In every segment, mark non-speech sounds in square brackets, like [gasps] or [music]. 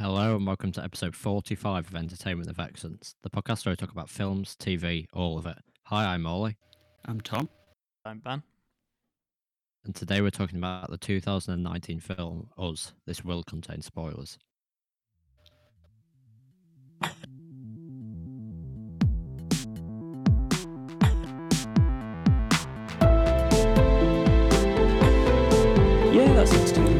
Hello and welcome to episode 45 of Entertainment of Excellence, the podcast where we talk about films, TV, all of it. Hi, I'm Molly, I'm Tom. I'm Ben. and today we're talking about the 2019 film Us. This will contain spoilers. Yeah, that sounds good.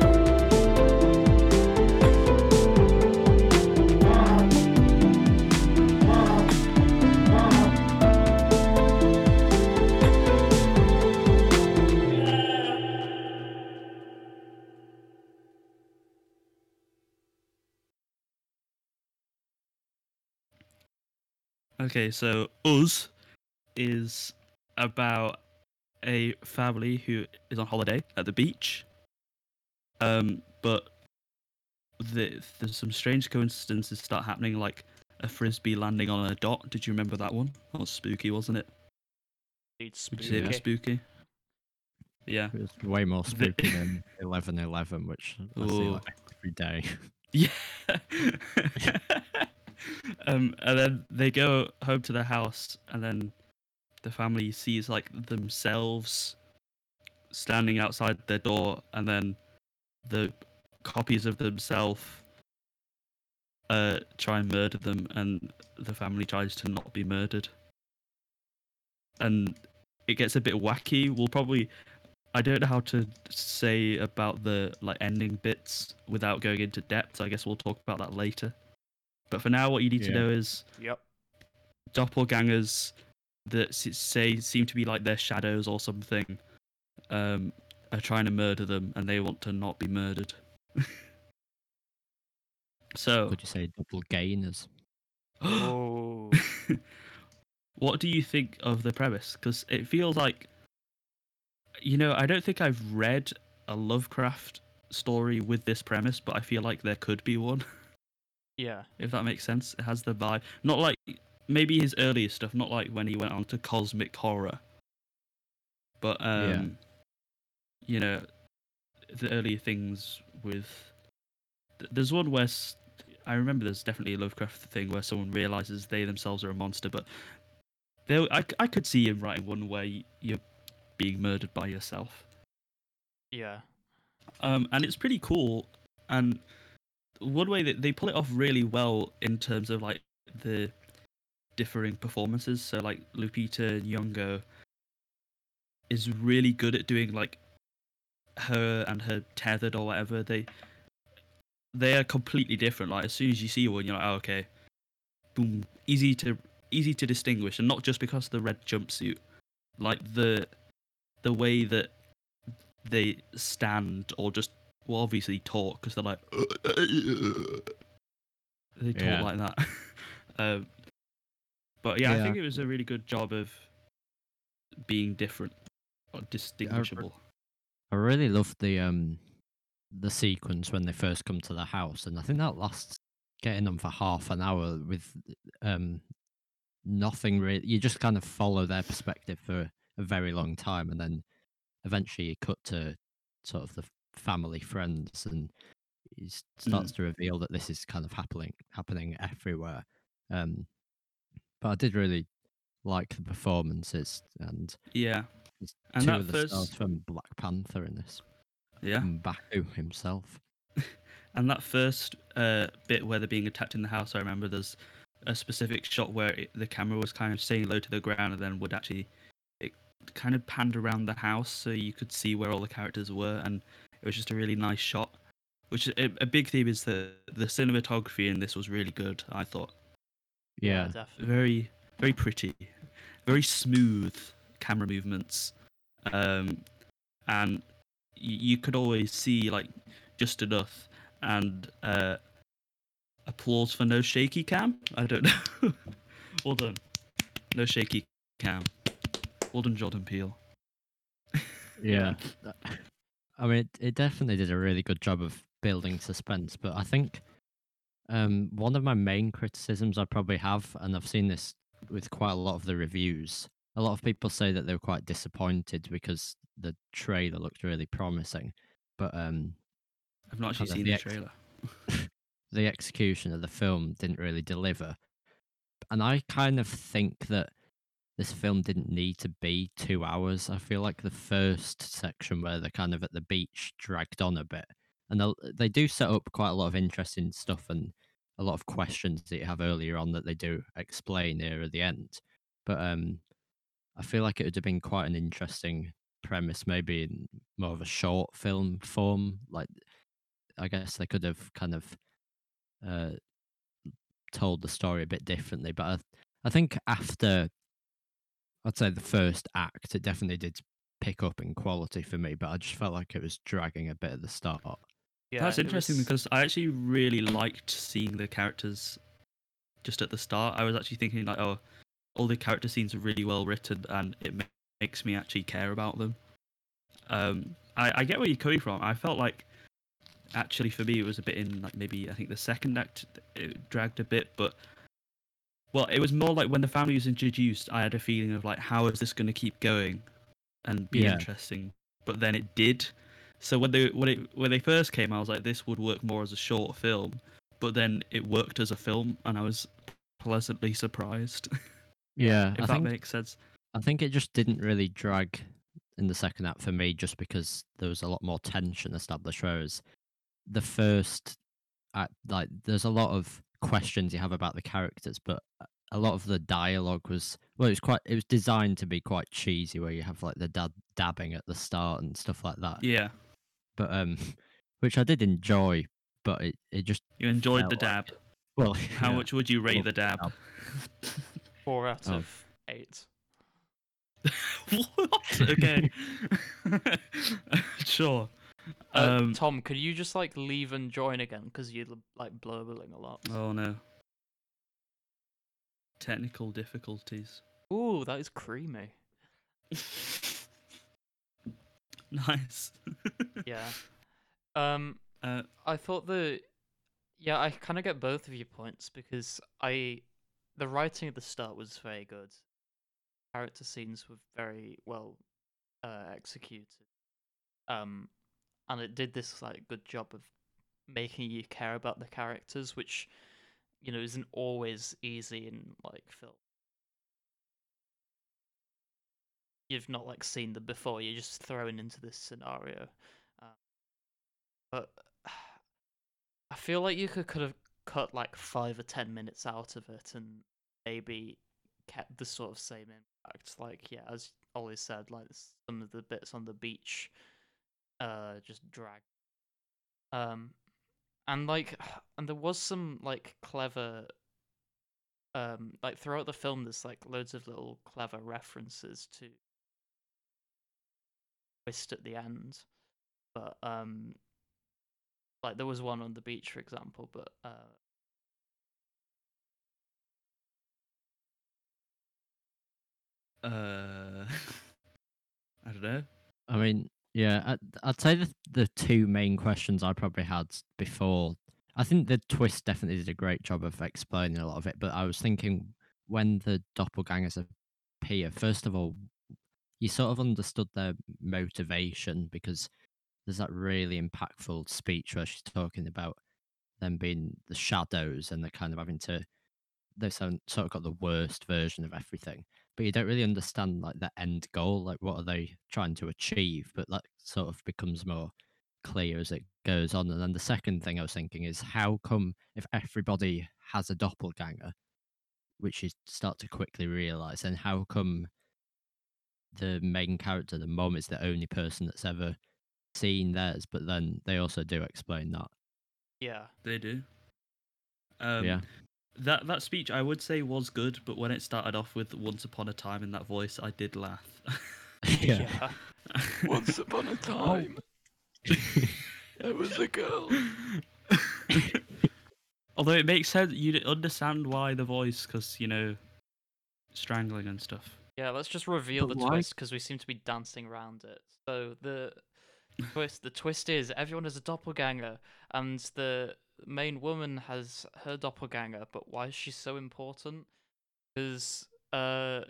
Okay, so Us is about a family who is on holiday at the beach. Um, but the, there's some strange coincidences start happening, like a frisbee landing on a dot. Did you remember that one? That was spooky, wasn't it? It's Would you say it was spooky. spooky? Yeah. It was way more The- spooky [laughs] than 1111, which I see like every day. [laughs] Yeah. [laughs] um, and then they go home to their house, and then the family sees like themselves standing outside their door, and then the copies of themselves uh, try and murder them, and the family tries to not be murdered. And it gets a bit wacky. We'll probably I don't know how to say about the like ending bits without going into depth. I guess we'll talk about that later. But for now, what you need to know is Yep. doppelgangers that say seem to be like their shadows or something um, are trying to murder them, and they want to not be murdered. [laughs] so, Could you say double gainers? Oh. [laughs] what do you think of the premise? Because it feels like, you know, I don't think I've read a Lovecraft story with this premise, but I feel like there could be one, [laughs] yeah. if that makes sense. It has the vibe. Not like maybe his earlier stuff, not like when he went on to cosmic horror, but um, you know, the earlier things with. There's one where I remember there's definitely a Lovecraft thing where someone realizes they themselves are a monster, but there, I, I could see him writing one where you're being murdered by yourself. Yeah. Um, and it's pretty cool. And one way that they pull it off really well in terms of like the differing performances. So like Lupita Nyong'o is really good at doing like her and her tethered or whatever. They they are completely different. Like as soon as you see one, you're like, oh, okay, boom, easy to easy to distinguish, and not just because of the red jumpsuit, like the the way that they stand or just well obviously talk because they're like [laughs] they talk Yeah. like that. [laughs] um, but yeah, I think it was a really good job of being different or distinguishable. I really loved the um the sequence when they first come to the house, and I think that lasts getting them for half an hour with um nothing really. You just kind of follow their perspective for a very long time, and then eventually you cut to sort of the family friends, and he s- starts to reveal that this is kind of happening happening everywhere. Um, but I did really like the performances and Yeah, And two that of the stars first- from Black Panther in this. yeah. and Baku himself. [laughs] And that first uh, bit where they're being attacked in the house, I remember there's a specific shot where it, the camera was kind of staying low to the ground and then would actually it kind of panned around the house so you could see where all the characters were, and it was just a really nice shot. Which a, a big theme is that the cinematography in this was really good. I thought Yeah, Definitely. very very pretty, very smooth camera movements, um, and y- you could always see like just enough and uh, applause for no shaky cam. I don't know. [laughs] well done, no shaky cam. Well done, Jordan Peele. yeah. [laughs] I mean, it, it definitely did a really good job of building suspense, but I think um, one of my main criticisms I probably have, and I've seen this with quite a lot of the reviews, a lot of people say that they were quite disappointed because the trailer looked really promising, but um, I've not actually seen the ex- trailer. [laughs] the execution of the film didn't really deliver. And I kind of think that this film didn't need to be two hours. I feel like the first section where they're kind of at the beach dragged on a bit. And they do set up quite a lot of interesting stuff and a lot of questions that you have earlier on that they do explain here at the end. But um, I feel like it would have been quite an interesting premise, maybe in more of a short film form. Like, I guess they could have kind of uh, told the story a bit differently. But I, I think after, I'd say the first act, it definitely did pick up in quality for me. But I just felt like it was dragging a bit at the start. Yeah, That's interesting was- because I actually really liked seeing the characters just at the start. I was actually thinking like, oh, all the character scenes are really well written, and it ma- makes me actually care about them. Um, I, I get where you're coming from. I felt like actually for me it was a bit in like maybe I think the second act it dragged a bit, but well, it was more like when the family was introduced. I had a feeling of like, how is this going to keep going and be Yeah. interesting? But then it did. So when they when it when they first came, I was like, this would work more as a short film. But then it worked as a film, and I was pleasantly surprised. [laughs] Yeah, if I that think makes sense. I think it just didn't really drag in the second act for me, just because there was a lot more tension established. Whereas the first act, like, there's a lot of questions you have about the characters, but a- a lot of the dialogue was well, it was quite, it was designed to be quite cheesy, where you have like the dad dabbing at the start and stuff like that. Yeah, But um, [laughs] which I did enjoy, but it it just you enjoyed the felt like dab. [laughs] well, [laughs] How yeah. much would you rate Well, the dab? four out Oh. of eight. what? Okay. sure. Uh, Um. Tom, could you just like leave and join again because you're like blurbling a lot? Oh no. Technical difficulties. Ooh, that is creamy. [laughs] nice. Yeah. Um, [laughs] Uh, I thought the yeah, I kind of get both of your points because I the writing at the start was very good. Character scenes were very well uh, executed. Um, and it did this like good job of making you care about the characters, which you know isn't always easy in like film. You've not like seen them before. You're just thrown into this scenario. Um, but [sighs] I feel like you could could have cut like five or ten minutes out of it and maybe kept the sort of same impact. Like yeah, as Ollie said, like some of the bits on the beach, uh, just drag. Um, and like, [sighs] and there was some like clever. Um, like throughout the film, there's like loads of little clever references to twist at the end, but um, like there was one on the beach, for example, but uh, uh, [laughs] I don't know. I mean, yeah, I'd, I'd say the the two main questions I probably had before. I think the twist definitely did a great job of explaining a lot of it, but I was thinking when the doppelgangers appear, first of all, you sort of understood their motivation because there's that really impactful speech where she's talking about them being the shadows and they're kind of having to they've sort sort of got the worst version of everything but you don't really understand like the end goal like what are they trying to achieve but that sort of becomes more clear as it goes on. And then the second thing i was thinking is how come if everybody has a doppelganger which you start to quickly realize then how come the main character the mom is the only person that's ever seen theirs but then they also do explain that. Yeah, They do. Um, yeah That that speech I would say was good, but when it started off with "Once upon a time" in that voice, I did laugh. [laughs] yeah [laughs] Once upon a oh. time, there was a girl. [laughs] Although it makes sense, you understand why the voice, because you know, strangling and stuff. Yeah, let's just reveal But the why- twist because we seem to be dancing around it. So the twist, the twist is everyone is a doppelganger, and the main woman has her doppelganger. But why is she so important? Because uh,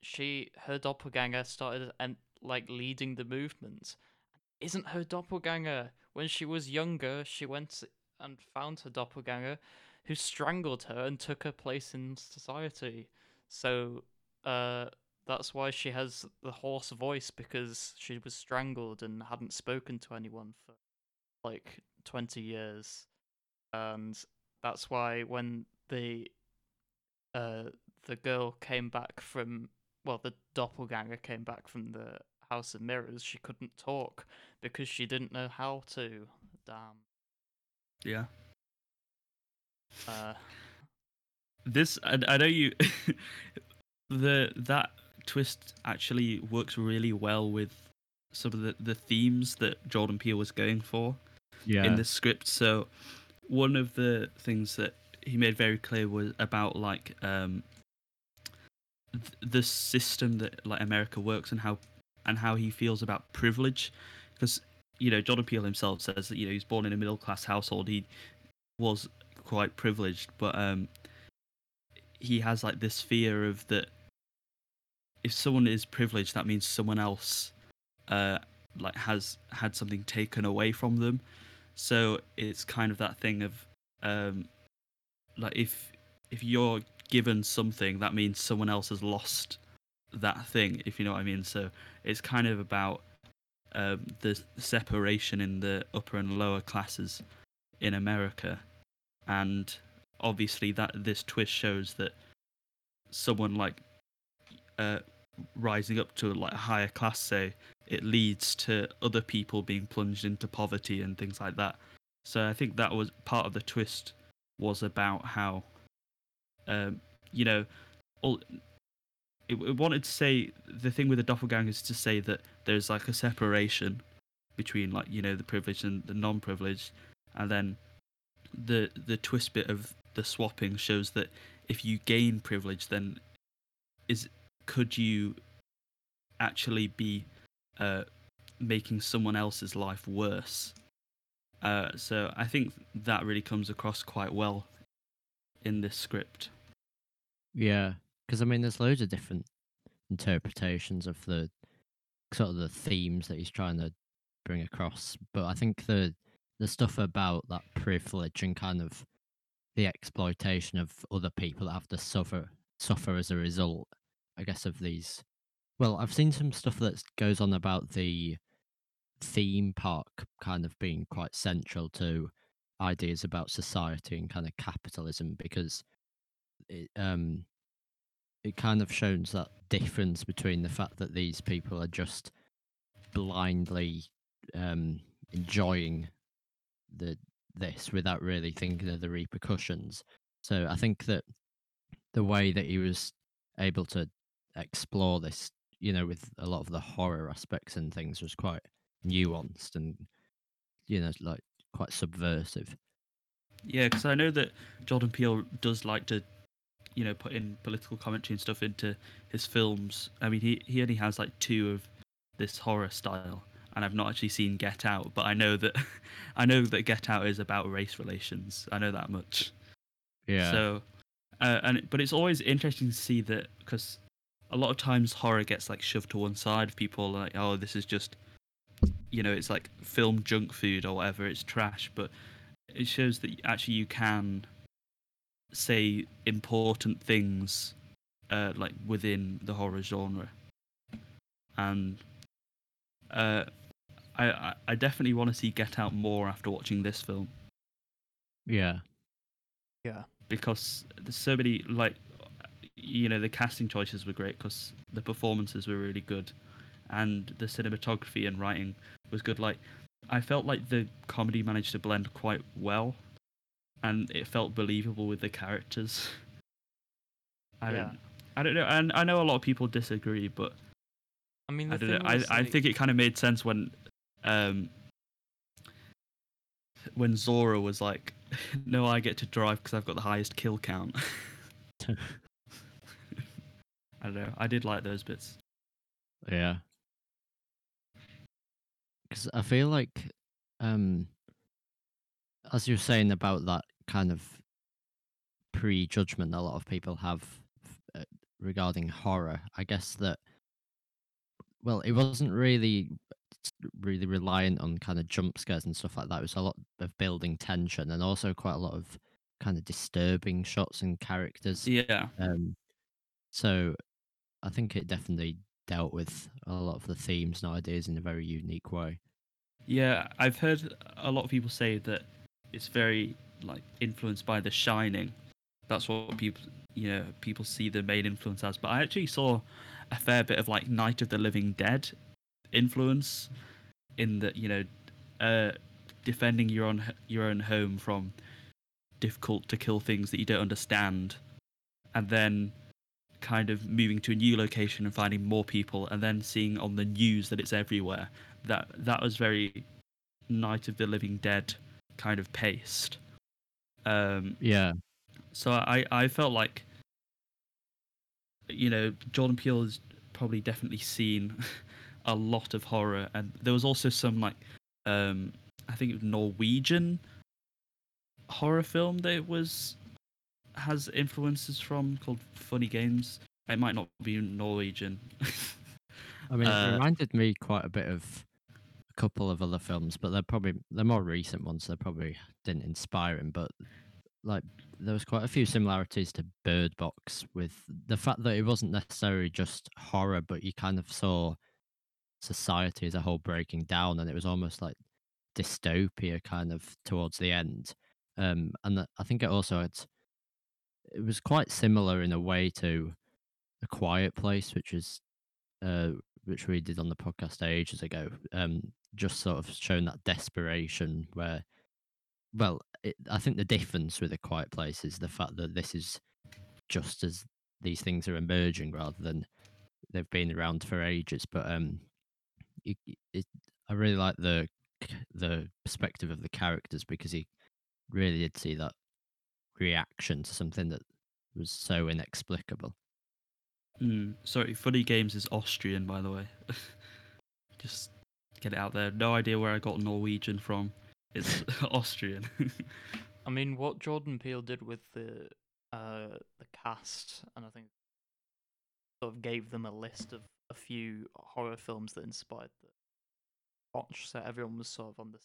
she her doppelganger started and like leading the movement. Isn't her doppelganger when she was younger? She went and found her doppelganger, who strangled her and took her place in society. So, uh, that's why she has the hoarse voice because she was strangled and hadn't spoken to anyone for like 20 years. And that's why when the uh the girl came back from well the doppelganger came back from the house of mirrors she couldn't talk because she didn't know how to damn Yeah. uh This I, I know you. [laughs] the that twist actually works really well with some of the, the themes that Jordan Peele was going for. Yeah. in the script. So one of the things that he made very clear was about like um th- the system that like America works and how and how he feels about privilege. Because you know Jordan Peele himself says that you know he's born in a middle class household. He was quite privileged but um he has like this fear of that if someone is privileged that means someone else uh like has had something taken away from them so it's kind of that thing of um like if if you're given something that means someone else has lost that thing if you know what i mean. So it's kind of about um the separation in the upper and lower classes in america. And obviously that this twist shows that someone like uh rising up to like a higher class say it leads to other people being plunged into poverty and things like that. So I think that was part of the twist was about how, um, you know, all it, it wanted to say the thing with the doppelganger is to say that there's like a separation between like you know the privileged and the non-privileged, and then the the twist bit of the swapping shows that if you gain privilege, then is could you actually be uh, making someone else's life worse. Uh, so I think that really comes across quite well in this script. Yeah, because I mean, there's loads of different interpretations of the sort of the themes that he's trying to bring across, but I think the the stuff about that privilege and kind of the exploitation of other people that have to suffer suffer as a result, I guess, of these. Well, I've seen some stuff that goes on about the theme park kind of being quite central to ideas about society and kind of capitalism because it um it kind of shows that difference between the fact that these people are just blindly um enjoying the this without really thinking of the repercussions. So i think that the way that he was able to explore this you know with a lot of the horror aspects and things was quite nuanced and you know like quite subversive Yeah, because I know that Jordan Peele does like to, you know, put in political commentary and stuff into his films. I mean, he he only has like two of this horror style, and I've not actually seen Get Out, but I know that [laughs] I know that Get Out is about race relations. I know that much. yeah So, uh, and but it's always interesting to see that because a lot of times horror gets like shoved to one side. People are like, oh, this is just, you know, it's like film junk food or whatever. It's trash, but it shows that actually you can say important things, uh, like within the horror genre. And uh, I I- I definitely want to see Get Out more after watching this film yeah yeah because there's so many like you know the casting choices were great because the performances were really good and the cinematography and writing was good. Like i felt like the comedy managed to blend quite well and it felt believable with the characters. I Yeah. don't i don't know and i know a lot of people disagree but i mean the i don't know i, was, I think it kind of made sense when um when zora was like [laughs] no i get to drive because i've got the highest kill count [laughs] I don't know. I did like those bits. Yeah. Because I feel like, um, as you're saying about that kind of prejudgment a lot of people have uh, regarding horror, I guess that, well, it wasn't really really reliant on kind of jump scares and stuff like that. It was a lot of building tension and also quite a lot of kind of disturbing shots and characters. Yeah. Um, so I think it definitely dealt with a lot of the themes and ideas in a very unique way. Yeah, I've heard a lot of people say that it's very like influenced by The Shining. That's what people you know people see the main influence as. But I actually saw a fair bit of like Night of the Living Dead influence in that you know uh, defending your own your own home from difficult to kill things that you don't understand, and then kind of moving to a new location and finding more people, and then seeing on the news that it's everywhere. That that was very Night of the Living Dead kind of paced. Um, Yeah, so I, I felt like, you know, Jordan Peele has probably definitely seen [laughs] a lot of horror, and there was also some like, um, I think it was Norwegian horror film that it was has influences from called Funny Games. It might not be Norwegian. I mean, Uh, it reminded me quite a bit of a couple of other films, but they're probably they're more recent ones. They probably didn't inspire him, but like there was quite a few similarities to Bird Box with the fact that it wasn't necessarily just horror, but you kind of saw society as a whole breaking down, and it was almost like dystopia kind of towards the end. Um, and I think it also had it was quite similar in a way to a quiet place, which is uh, which we did on the podcast ages ago, um, just sort of showing that desperation where, well, it, I think the difference with a quiet place is the fact that this is just as these things are emerging rather than they've been around for ages. But um, it, it, I really like the the perspective of the characters because he really did see that reaction to something that was so inexplicable. Hmm, sorry, Funny Games is Austrian, by the way. [laughs] Just get it out there. No idea where I got Norwegian from. It's [laughs] [laughs] Austrian. I mean, what Jordan Peele did with the uh the cast, and I think sort of gave them a list of a few horror films that inspired the watch, so everyone was sort of on this.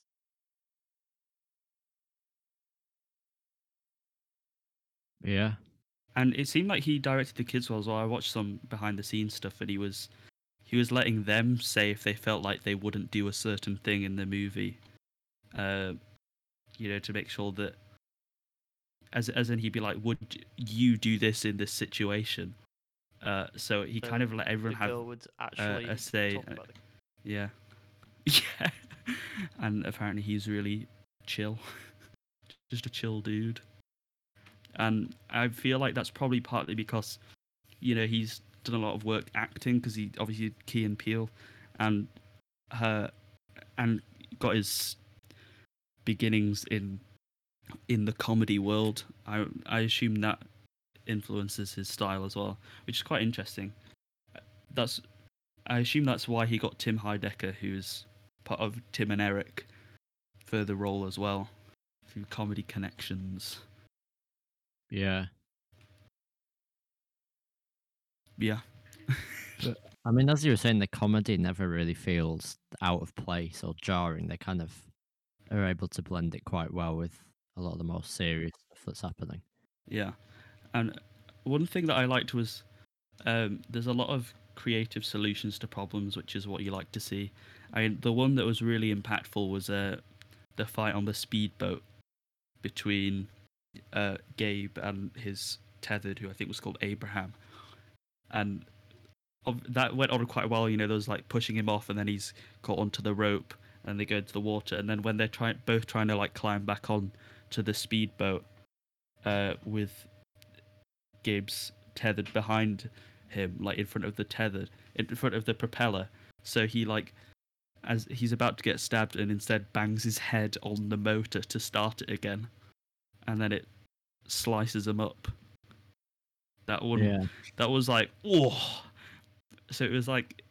Yeah. and it seemed like he directed the kids well as well. I watched some behind the scenes stuff, and he was he was letting them say if they felt like they wouldn't do a certain thing in the movie, uh, you know, to make sure that as as in he'd be like, would you do this in this situation? Uh, so he So kind of let everyone have girl would actually a say, talk uh, about it. Yeah. [laughs] Yeah. and apparently he's really chill. [laughs] Just a chill dude. And I feel like that's probably partly because, you know, he's done a lot of work acting because he obviously did Key and Peele and her and got his beginnings in in the comedy world. I I assume that influences his style as well, which is quite interesting. That's I assume that's why he got Tim Heidecker, who's part of Tim and Eric, for the role as well, through comedy connections. Yeah. Yeah. [laughs] I mean, as you were saying, the comedy never really feels out of place or jarring. They kind of are able to blend it quite well with a lot of the more serious stuff that's happening. Yeah. And one thing that I liked was um, there's a lot of creative solutions to problems, which is what you like to see. I mean, the one that was really impactful was uh, the fight on the speedboat between uh, Gabe and his tethered, who I think was called Abraham. And that went on quite well. You know, was like pushing him off, and then he's caught onto the rope, and they go into the water. And then when they're trying, both trying to like climb back on to the speedboat, uh, with Gabe's tethered behind him, like in front of the tethered, in front of the propeller. So he like, as he's about to get stabbed, and instead bangs his head on the motor to start it again, and then it slices them up. That one, Yeah. that was like, oh. So it was like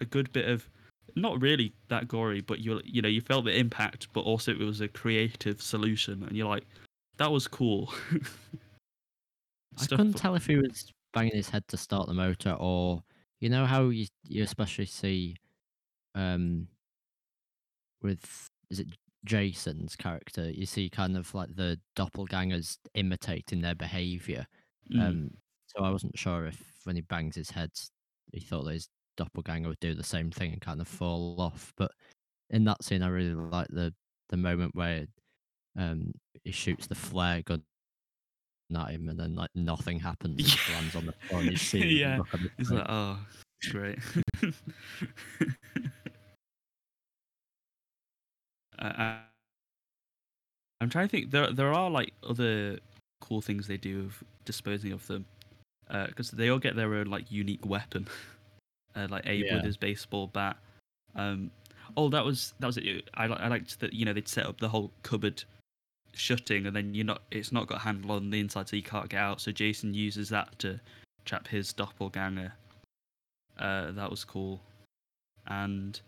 a good bit of, not really that gory, but you you know you felt the impact, but also it was a creative solution, and you're like, that was cool. [laughs] I couldn't tell if he was banging his head to start the motor or, you know, how you, you especially see um, with is it Jason's character, you see kind of like the doppelgangers imitating their behavior. Mm. Um, so I wasn't sure if when he bangs his head, he thought that his doppelganger would do the same thing and kind of fall off. But in that scene, I really like the the moment where um he shoots the flare gun at him, and then like nothing happens. and it lands on the floor. And you [laughs] see Yeah, He's like, oh, great. [laughs] I, I'm trying to think. There, there are like other cool things they do of disposing of them, because they all get their own like unique weapon. [laughs] Uh, like Abe Yeah. with his baseball bat. Um, oh, that was that was it. I I liked that. You know, they'd set up the whole cupboard shutting, and then you're not. It's not got a handle on the inside, so you can't get out. So Jason uses that to trap his doppelganger. Uh, that was cool, and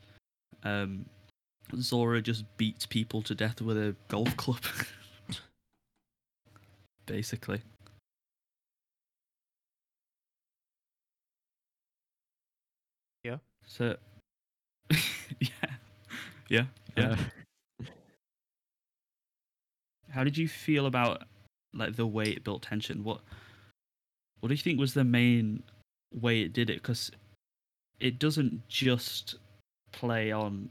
um, Zora just beats people to death with a golf club. [laughs] Basically, Yeah. so [laughs] yeah, yeah, yeah. Uh, How did you feel about like the way it built tension? What what do you think was the main way it did it? Because it doesn't just play on,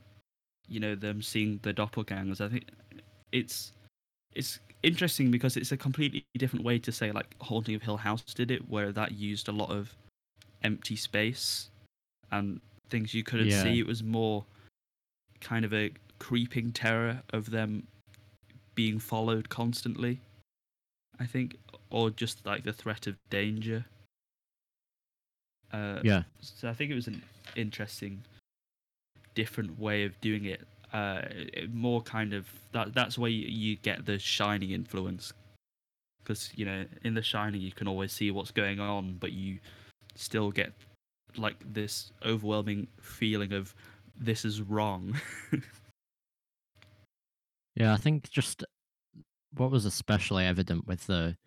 you know, them seeing the doppelgangers. I think it's it's interesting because it's a completely different way to say like Haunting of Hill House did it, where that used a lot of empty space and things you couldn't Yeah. see. It was more kind of a creeping terror of them being followed constantly. I think, or just like the threat of danger. Uh, yeah, so I think it was an interesting, different way of doing it. Uh, more kind of that. That's where you, you get the Shining influence, because you know in the Shining you can always see what's going on, but you still get like this overwhelming feeling of this is wrong. [laughs] yeah. I think just what was especially evident with the,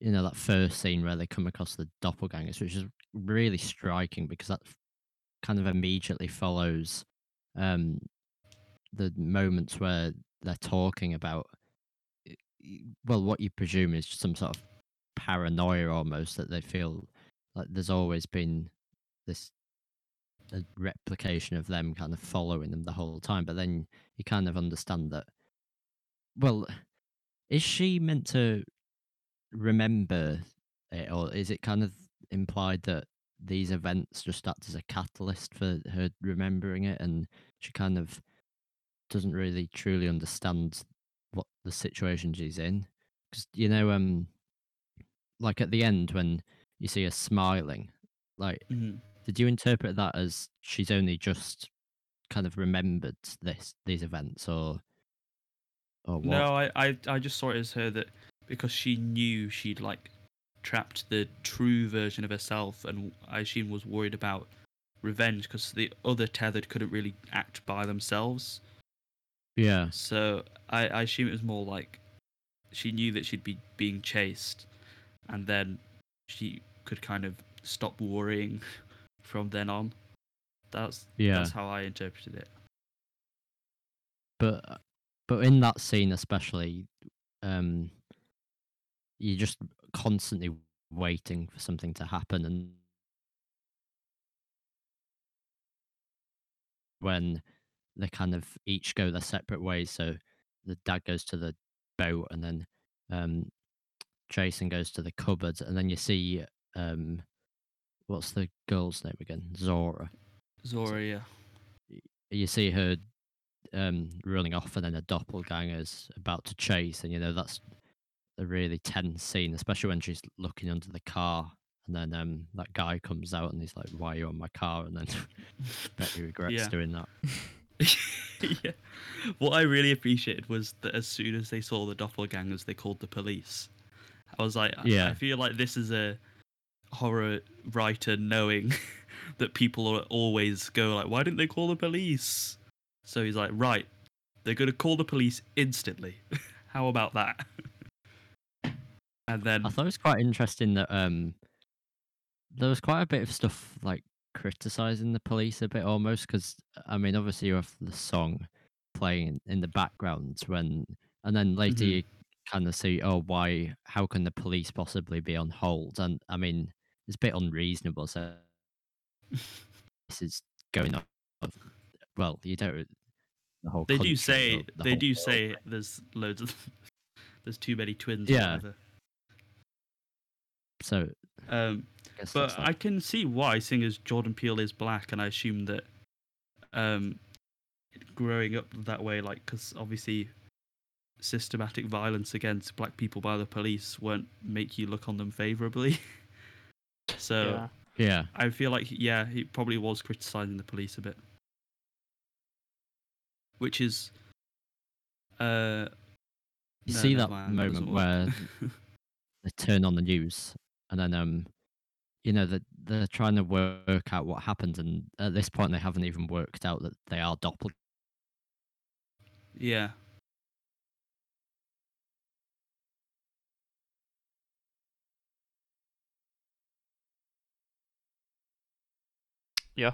you know, that first scene where they come across the doppelgangers, which is really striking because that kind of immediately follows um the moments where they're talking about well what you presume is some sort of paranoia almost that they feel like there's always been this replication of them kind of following them the whole time but then you kind of understand that well is she meant to remember it or is it kind of implied that these events just act as a catalyst for her remembering it and she kind of doesn't really truly understand what the situation she's in because you know um like at the end when you see her smiling like Mhm. did you interpret that as she's only just kind of remembered this these events or or what No, I, I I just saw it as her that because she knew she'd like trapped the true version of herself, and I assume was worried about revenge because the other tethered couldn't really act by themselves. yeah So I, I assume it was more like she knew that she'd be being chased, and then she could kind of stop worrying [laughs] from then on. That's yeah that's how I interpreted it. but but in that scene especially um you're just constantly waiting for something to happen and when they kind of each go their separate ways so the dad goes to the boat and then um jason goes to the cupboard and then you see um what's the girl's name again zora Zora, yeah. you see her um, running off, and then a doppelganger's about to chase, and you know that's a really tense scene, especially when she's looking under the car, and then um, that guy comes out and he's like, "Why are you on my car?" And then [laughs] bet he regrets Yeah. doing that. [laughs] yeah. What I really appreciated was that as soon as they saw the doppelgangers, they called the police. I was like, I- I feel like this is a horror writer knowing [laughs] that people are always go like, why didn't they call the police? So he's like, right, they're gonna call the police instantly. How about that? And then I thought it was quite interesting that um, there was quite a bit of stuff like criticizing the police a bit almost because I mean obviously you have the song playing in the background when, and then later Mhm. you kind of see, oh, why? How can the police possibly be on hold? And I mean, it's a bit unreasonable. So [laughs] this is going on. Well, you don't. The whole They do say the- the they do world, say there's loads of [laughs] there's too many twins. or Yeah. Whatever. So, Um, I but I can see why, seeing as Jordan Peele is black, and I assume that um, growing up that way, like, because obviously systematic violence against black people by the police won't make you look on them favorably. [laughs] so yeah. yeah, I feel like, yeah, he probably was criticizing the police a bit, which is. Uh, you no, see that moment where [laughs] they turn on the news and then um you know that they're, trying to work out what happened and at this point they haven't even worked out that they are doppelgangers yeah. Yeah.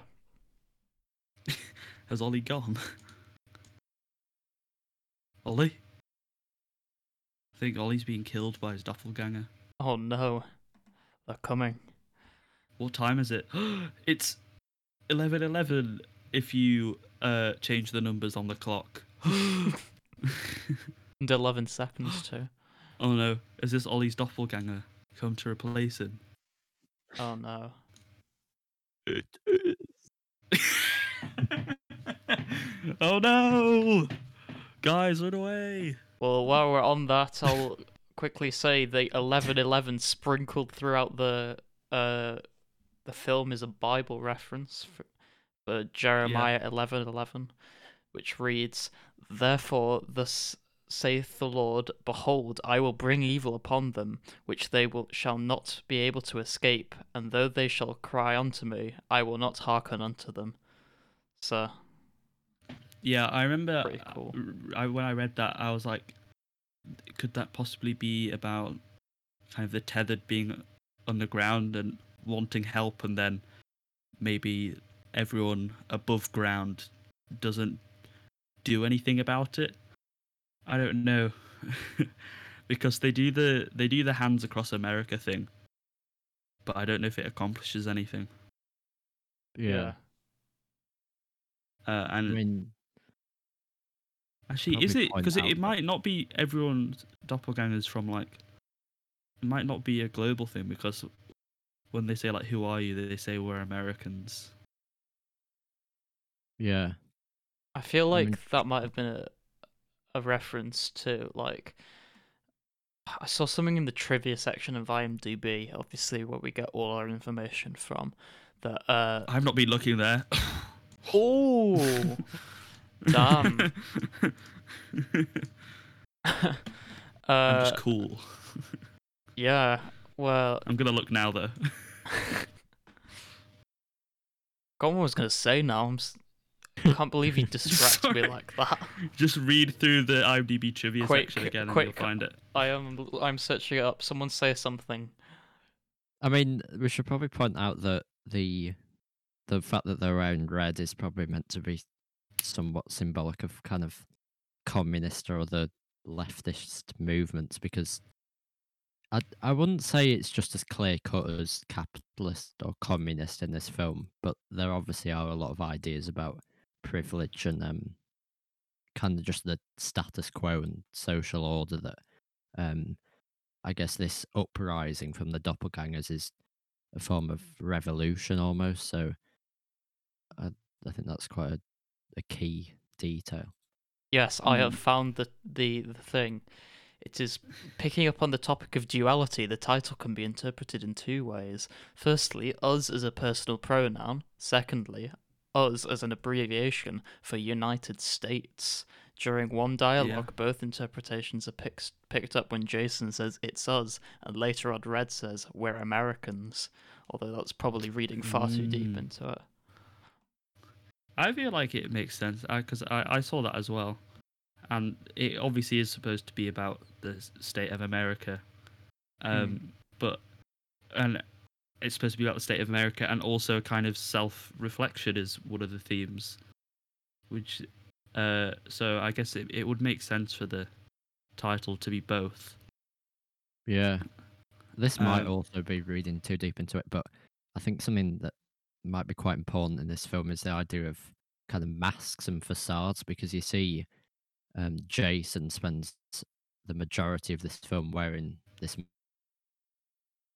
[laughs] Has Ollie gone? [laughs] Ollie? I think Ollie's being killed by his doppelganger. Oh no. They're coming. What time is it? [gasps] it's eleven eleven. If you uh change the numbers on the clock. [gasps] And 11 seconds too. [gasps] oh no! Is this Ollie's doppelganger come to replace him? Oh no. It is. [laughs] oh no! Guys, run away! Well, while we're on that, I'll quickly say the 1111 sprinkled throughout the uh the film is a Bible reference for, for Jeremiah 1111, which reads, "Therefore thus saith the Lord, behold, I will bring evil upon them, which they will shall not be able to escape, and though they shall cry unto me, I will not hearken unto them." So, Yeah, I remember cool. I, when I read that, I was like, could that possibly be about kind of the tethered being underground and wanting help, and then maybe everyone above ground doesn't do anything about it? I don't know, [laughs] because they do the they do the hands across America thing, but I don't know if it accomplishes anything. yeah, Uh, i and mean Actually, is it because it, it might not be everyone's doppelgangers from like it might not be a global thing because when they say like who are you they say we're Americans. yeah I feel I like mean- that might have been a a reference to like I saw something in the trivia section of IMDb, obviously where we get all our information from. That uh I've not been looking there. oh [laughs] damn [laughs] [laughs] I'm uh just cool. yeah well I'm gonna look now though. God what I was gonna say now. I'm s- I can't believe you [laughs] distracted me like that. just read through the IMDb trivia Quick, section again and you'll find it. I am I'm searching it up. Someone say something. i mean we should probably point out that the the fact that they're wearing red is probably meant to be somewhat symbolic of kind of communist or other leftist movements because I I wouldn't say it's just as clear cut as capitalist or communist in this film, but there obviously are a lot of ideas about privilege and um kind of just the status quo and social order that um I guess this uprising from the doppelgangers is a form of revolution almost. So I I think that's quite a, a key detail. Yes, I have Mm. found the, the the thing. It is picking up on the topic of duality. The title can be interpreted in two ways. Firstly, us as a personal pronoun. Secondly, us as an abbreviation for United States. During one dialogue, both interpretations are picked picked up when Jason says "it's us," and later on Red says "we're Americans." Although that's probably reading far too deep Mm. into it. I feel like it makes sense because I, I saw that as well, and it obviously is supposed to be about the state of America, um, but and it's supposed to be about the state of America and also kind of self-reflection is one of the themes, which Uh, so I guess it, it would make sense for the title to be both. Yeah. This might Um, also be reading too deep into it, but I think something that might be quite important in this film is the idea of kind of masks and facades because you see um, Jason spends the majority of this film wearing this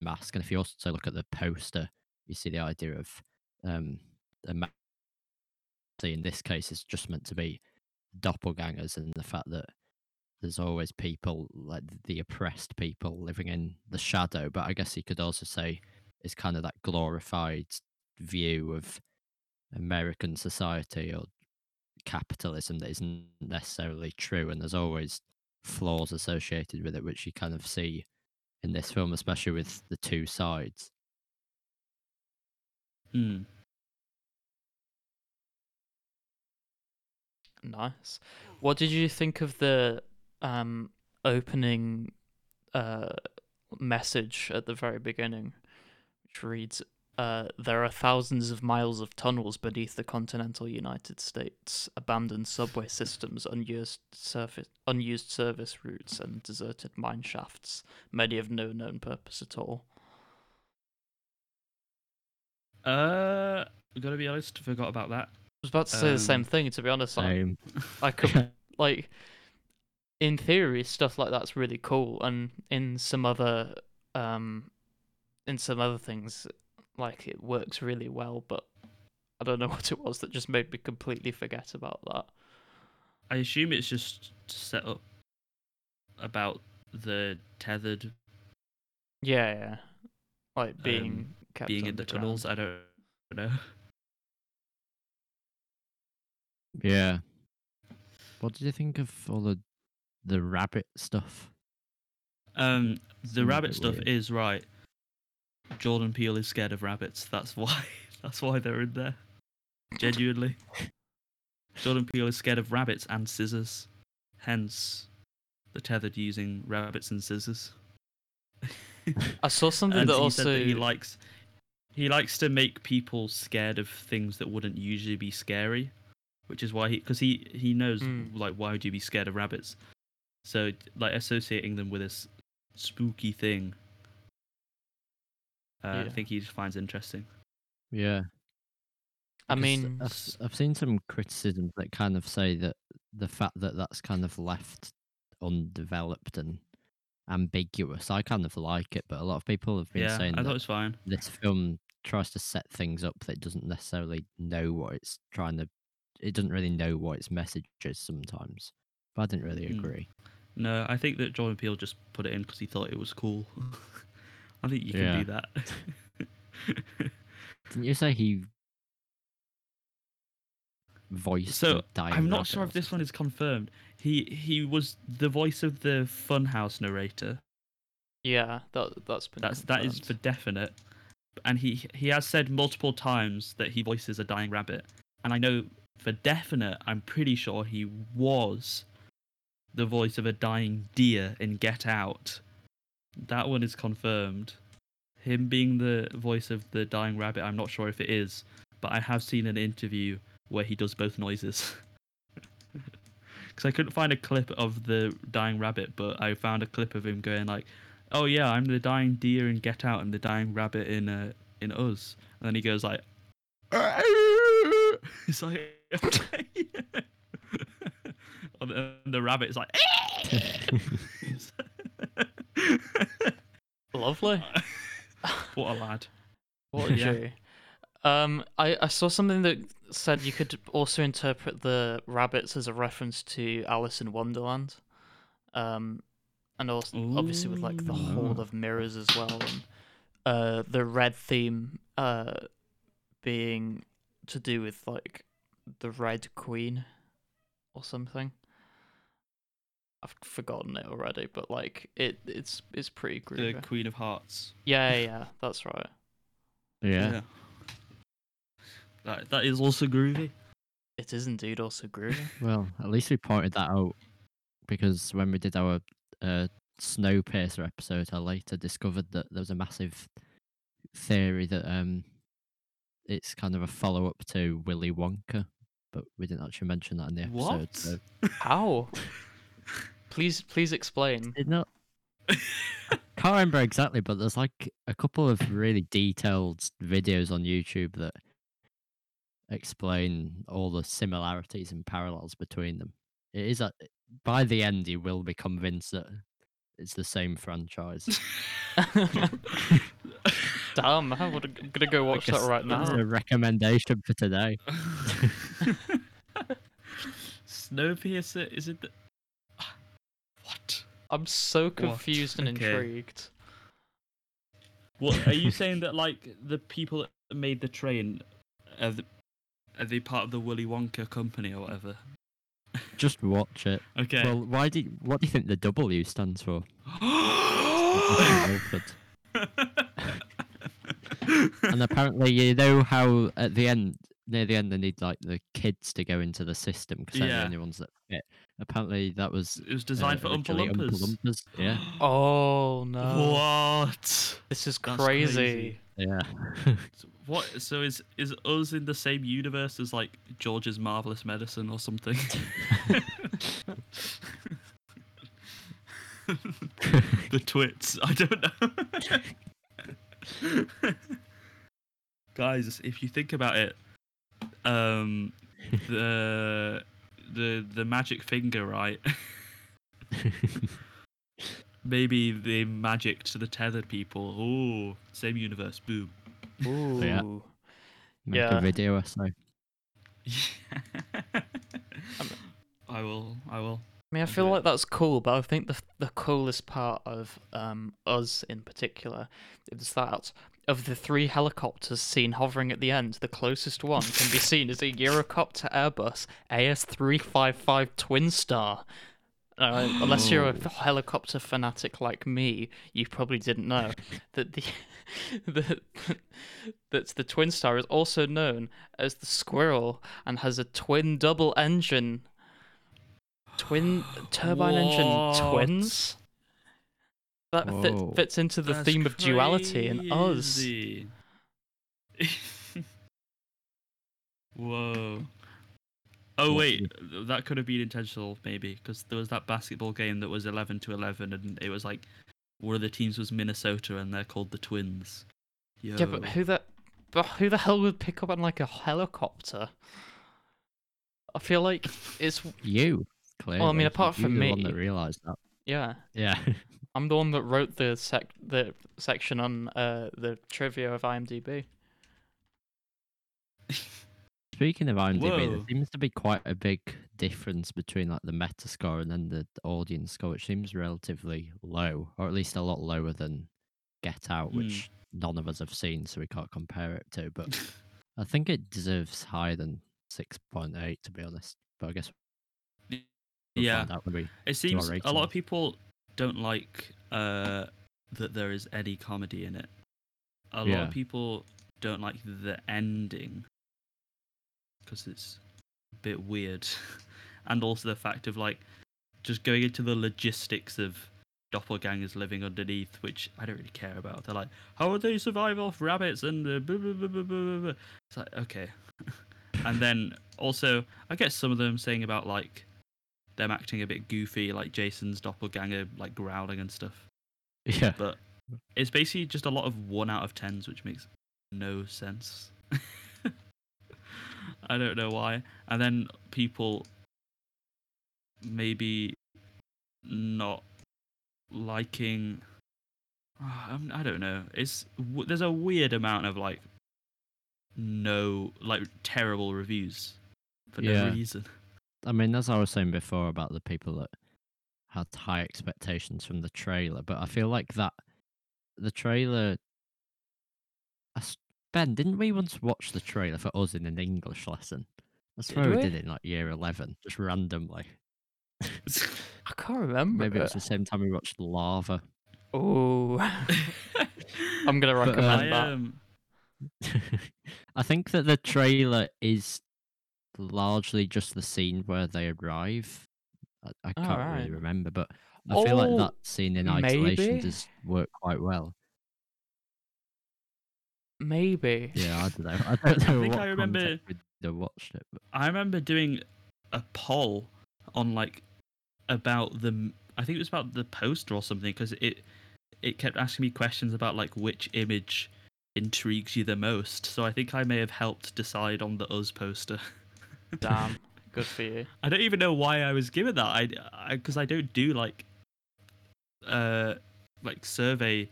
mask. And if you also look at the poster, you see the idea of um, a mask in this case is just meant to be doppelgangers and the fact that there's always people like the oppressed people living in the shadow but i guess you could also say it's kind of that glorified view of american society or capitalism that isn't necessarily true and there's always flaws associated with it which you kind of see in this film especially with the two sides Hmm. Nice. What did you think of the um opening uh message at the very beginning, which reads, uh, "There are thousands of miles of tunnels beneath the continental United States, abandoned subway systems, unused surface, unused service routes, and deserted mine shafts, many of no known purpose at all." Uh, gotta be honest, forgot about that. I was about to say the same Um, thing. To be honest, I, I [laughs] could like in theory stuff like that's really cool and in some other um in some other things like it works really well but i don't know [laughs] what it was that just made me completely forget about that I assume it's just set up about the tethered yeah yeah like being Um, kept being in the tunnels. I don't know. yeah what did you think of all the the rabbit stuff Um, the rabbit stuff weird. is right. Jordan Peele is scared of rabbits. That's why. [laughs] That's why they're in there. Genuinely. Jordan Peele is scared of rabbits and scissors. Hence, the tethered using rabbits and scissors. i saw something that he also said that he likes he likes to make people scared of things that wouldn't usually be scary, which is why he because he he knows Mm. like why would you be scared of rabbits? So like associating them with this spooky thing, uh, I think he just finds interesting. yeah i Because mean I've, s- I've seen some criticisms that kind of say that the fact that that's kind of left undeveloped and ambiguous, I kind of like it, but a lot of people have been yeah, saying I thought that it was fine. this film tries to set things up that it doesn't necessarily know what it's trying to. It doesn't really know what its message is sometimes. But I didn't really Mm. agree. No, I think that Jordan Peele just put it in because he thought it was cool. [laughs] I think you can Yeah. do that. [laughs] Didn't you say he voiced? So, the dying I'm not sure if this one is confirmed. He he was the voice of the Funhouse narrator. yeah that that's been That's that is for definite. And he he has said multiple times that he voices a dying rabbit. And I know for definite, I'm pretty sure he was the voice of a dying deer in Get Out. That one is confirmed. Him being the voice of the dying rabbit, I'm not sure if it is, but I have seen an interview where he does both noises. [laughs] Because I couldn't find a clip of the dying rabbit, but I found a clip of him going like, "Oh yeah, I'm the dying deer in Get Out and the dying rabbit in uh, in Us," and then he goes like, [laughs] "It's like." okay." and the, and the rabbit is like, [laughs] lovely [laughs] what a lad. What a [laughs] Yeah. G. Um, I, I saw something that said you could also interpret the rabbits as a reference to Alice in Wonderland. Um, and also obviously with like the Hall of Mirrors as well, and uh, the red theme uh being to do with like the Red Queen or something. I've forgotten it already, but like it, it's it's pretty groovy. The. Queen of Hearts. Yeah, yeah, yeah, that's right. Yeah. That that is also groovy. It is indeed also groovy. [laughs] Well, at least we pointed that out because when we did our uh, Snowpiercer episode, I later discovered that there was a massive theory that um, it's kind of a follow up to Willy Wonka but we didn't actually mention that in the episode. What? So How? [laughs] please, please explain. did not. Can't remember exactly, but there's like a couple of really detailed videos on YouTube that explain all the similarities and parallels between them. It is a, by the end you will be convinced that it's the same franchise. [laughs] Damn, I'm gonna I'm gonna go watch that guess right That's now. a recommendation for today. [laughs] [laughs] Snowpiercer is it? The... What? I'm so confused and Okay. intrigued. What are you [laughs] saying that like the people that made the train are, the, are they part of the Willy Wonka company or whatever? [laughs] Just watch it. Okay. Well, why do you, what do you think the W stands for? [gasps] Wilford. [laughs] and apparently, you know how at the end, near the end, they need like the kids to go into the system because they're Yeah. the only ones that fit. Apparently, that was it was designed uh, for Oompa originally Loompas. Loompas, Yeah, [gasps] Oh no! What? This is That's crazy. crazy. yeah. [laughs] So What? So is is us in the same universe as like George's marvelous medicine or something? [laughs] [laughs] the twits. I don't know. Guys, if you think about it, um, the the the magic finger, right? [laughs] Maybe the magic to the tethered people. Oh, same universe. Boom. Ooh. yeah. Make Yeah. a video essay. [laughs] I will. I will. I mean, I feel like that's cool, but I think the the coolest part of um us in particular is that of the three helicopters seen hovering at the end, the closest one can be seen as a Eurocopter Airbus AS355 Twin Star. Uh, unless you're a Oh. helicopter fanatic like me, you probably didn't know that the [laughs] that that the Twin Star is also known as the Squirrel and has a twin double engine twin turbine engine twins that fit, fits into the That's theme of duality in us. [laughs] Whoa. Oh wait, that could have been intentional maybe because there was that basketball game that was 11 to 11 and it was like one of the teams was Minnesota and they're called the Twins. Yo. yeah but who the but who the hell would pick up on like a helicopter i feel like [laughs] it's You, clearly. I mean, apart You're from the one that me- realised that. yeah Yeah. [laughs] i'm the one that wrote the sec the section on uh the trivia of imdb [laughs] Speaking of IMDb, there seems to be quite a big difference between like the meta score and then the audience score, which seems relatively low, or at least a lot lower than Get Out, Hmm. which none of us have seen, so we can't compare it to. But I think it deserves higher than six point eight, to be honest. But I guess we'll yeah. find out when we. It seems a lot of people don't like uh, that there is any comedy in it. A lot Yeah. of people don't like the ending because it's a bit weird, [laughs] and also the fact of like just going into the logistics of doppelgangers living underneath, which I don't really care about. They're like, how would they survive off rabbits and uh, blah, blah, blah, blah, blah, blah, blah. It's like okay, [laughs] and then also I get some of them saying about like them acting a bit goofy, like Jason's doppelganger, like growling and stuff. Yeah. But it's basically just a lot of one out of tens, which makes no sense. [laughs] I don't know why. And then people maybe not liking. [sighs] Ah, I'm- don't know. It's there's a weird amount of like no like terrible reviews for Yeah. no reason. [laughs] I mean, as I was saying before about the people that had high expectations from the trailer, but I feel like that the trailer. I s- Ben, didn't we once watch the trailer for us in an English lesson? I swear we? we? did it in like year 11, just randomly. [laughs] i can't remember Maybe it was the same time we watched Lava. oh [laughs] i'm gonna But, uh, recommend I that um, [laughs] I think that the trailer is largely just the scene where they arrive. I, I can't really remember, but I feel like Oh, that scene in isolation maybe? does work quite well. Maybe. Yeah, I don't know. [laughs] I don't know think what I remember- context watched it, but I remember doing a poll on like about the I think it was about the poster or something because it it kept asking me questions about like which image intrigues you the most. So I think I may have helped decide on the Us poster. [laughs] Damn. Good for you. I don't even know why I was given that. I because I, don't do like uh like survey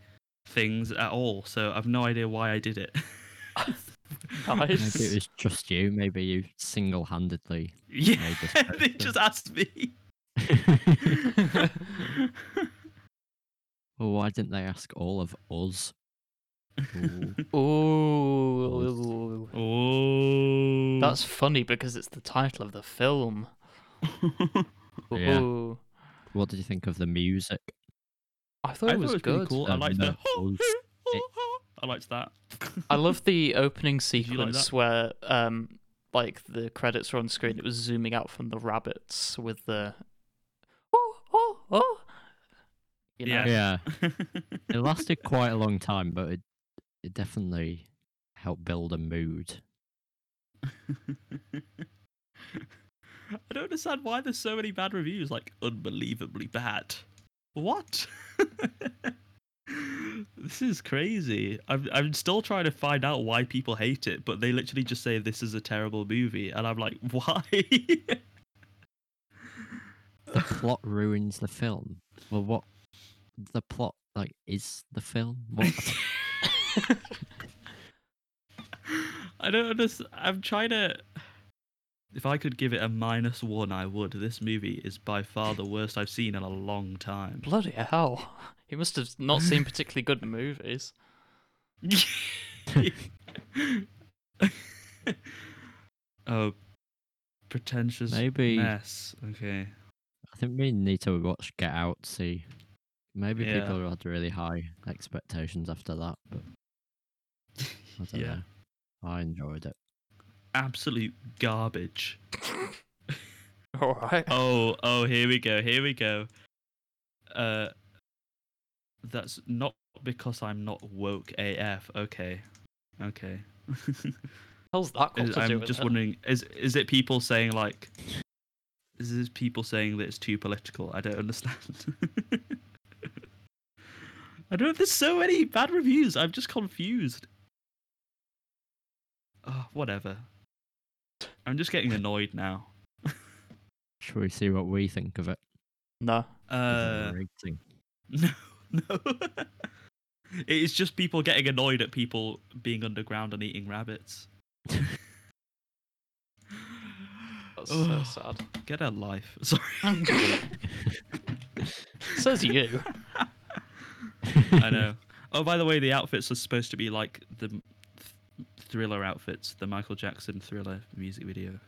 things at all. So I've no idea why I did it. [laughs] [laughs] maybe it was just you. Maybe you single-handedly. yeah, Made this [laughs] they just asked me. well, why didn't they ask all of us? Ooh. Ooh. oh, That's funny because it's the title of the film. [laughs] Yeah. Ooh. What did you think of the music? I thought I it was thought it was pretty good. cool. I Um, liked no, the. [laughs] I liked that. I [laughs] love the opening you like sequence where um like the credits were on screen. It was zooming out from the rabbits with the oh oh oh. You know? Yeah. Yeah, it lasted quite a long time, but it it definitely helped build a mood. [laughs] I don't understand why there's so many bad reviews, like unbelievably bad. What? [laughs] this is crazy. I'm I'm still trying to find out why people hate it, but they literally just say this is a terrible movie, and I'm like, [laughs] why? The plot ruins the film. Well, what the plot like is the film? What? [laughs] I don't understand. I'm trying to. If I could give it a minus one, I would. This movie is by far the worst I've seen in a long time. Bloody hell! He must have not seen particularly good movies. [laughs] oh, pretentious Maybe- mess. Okay. I think we need to watch Get Out. See, maybe Yeah. people had really high expectations after that, but I don't Yeah. know. I enjoyed it. Absolute garbage. [laughs] All right. Oh, oh, here we go. Here we go. Uh, that's not because I'm not woke AF. Okay, okay. How's that got Is- to I'm with just it? wondering, is is it people saying like, is this people saying that it's too political? I don't understand. [laughs] I don't. Know. There's so many bad reviews. I'm just confused. Oh, whatever. I'm just getting annoyed now. Should we see what we think of it? No. Give it a Uh, rating. [laughs] no, no. [laughs] it is just people getting annoyed at people being underground and eating rabbits. That's so sad. Get a life. [laughs] Sorry. Says you. I know. Oh, by the way, the outfits are supposed to be like the th- thriller outfits, the Michael Jackson thriller music video.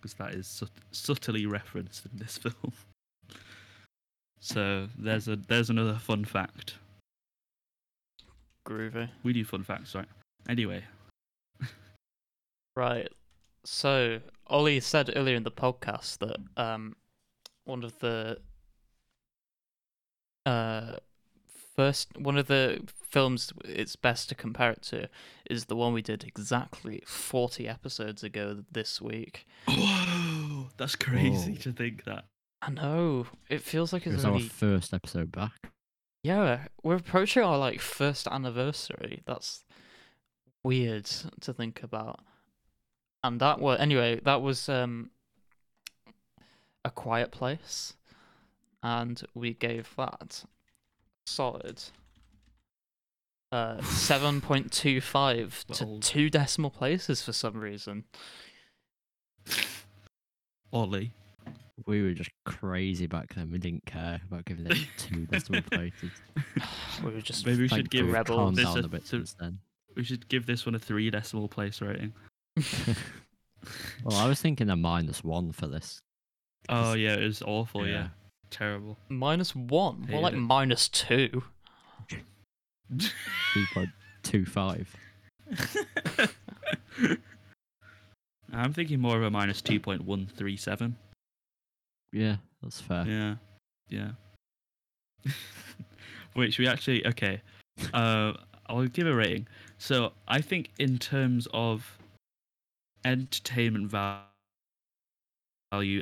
Because that is sut- subtly referenced in this [laughs] film. So there's a there's another fun fact. Groovy. We do fun facts, right? Anyway, Right. So Ollie said earlier in the podcast that um one of the uh first one of the films it's best to compare it to is the one we did exactly 40 episodes ago this week. whoa, that's crazy Whoa. to think that. I know. It feels like It it's was our first episode back. Yeah, we're approaching our like first anniversary. That's weird to think about. And that was anyway, that was um a quiet place. And we gave that solid uh seven point two five [laughs] to Well- two decimal places for some reason. Ollie. We were just crazy back then. We didn't care about giving it [laughs] two decimal places. We were just Maybe we should give we've rebels. this down a a bit th- since then. we should give this one a three decimal place rating. [laughs] Well, I was thinking a minus one for this. Oh yeah, it was awful. Yeah, Yeah. Terrible. minus one. More Hated like it. minus two. Two point two five. [laughs] I'm thinking more of a minus two point one three seven. Yeah, that's fair. Yeah, yeah. [laughs] Which we actually okay. Uh, I'll give a rating. So I think in terms of entertainment value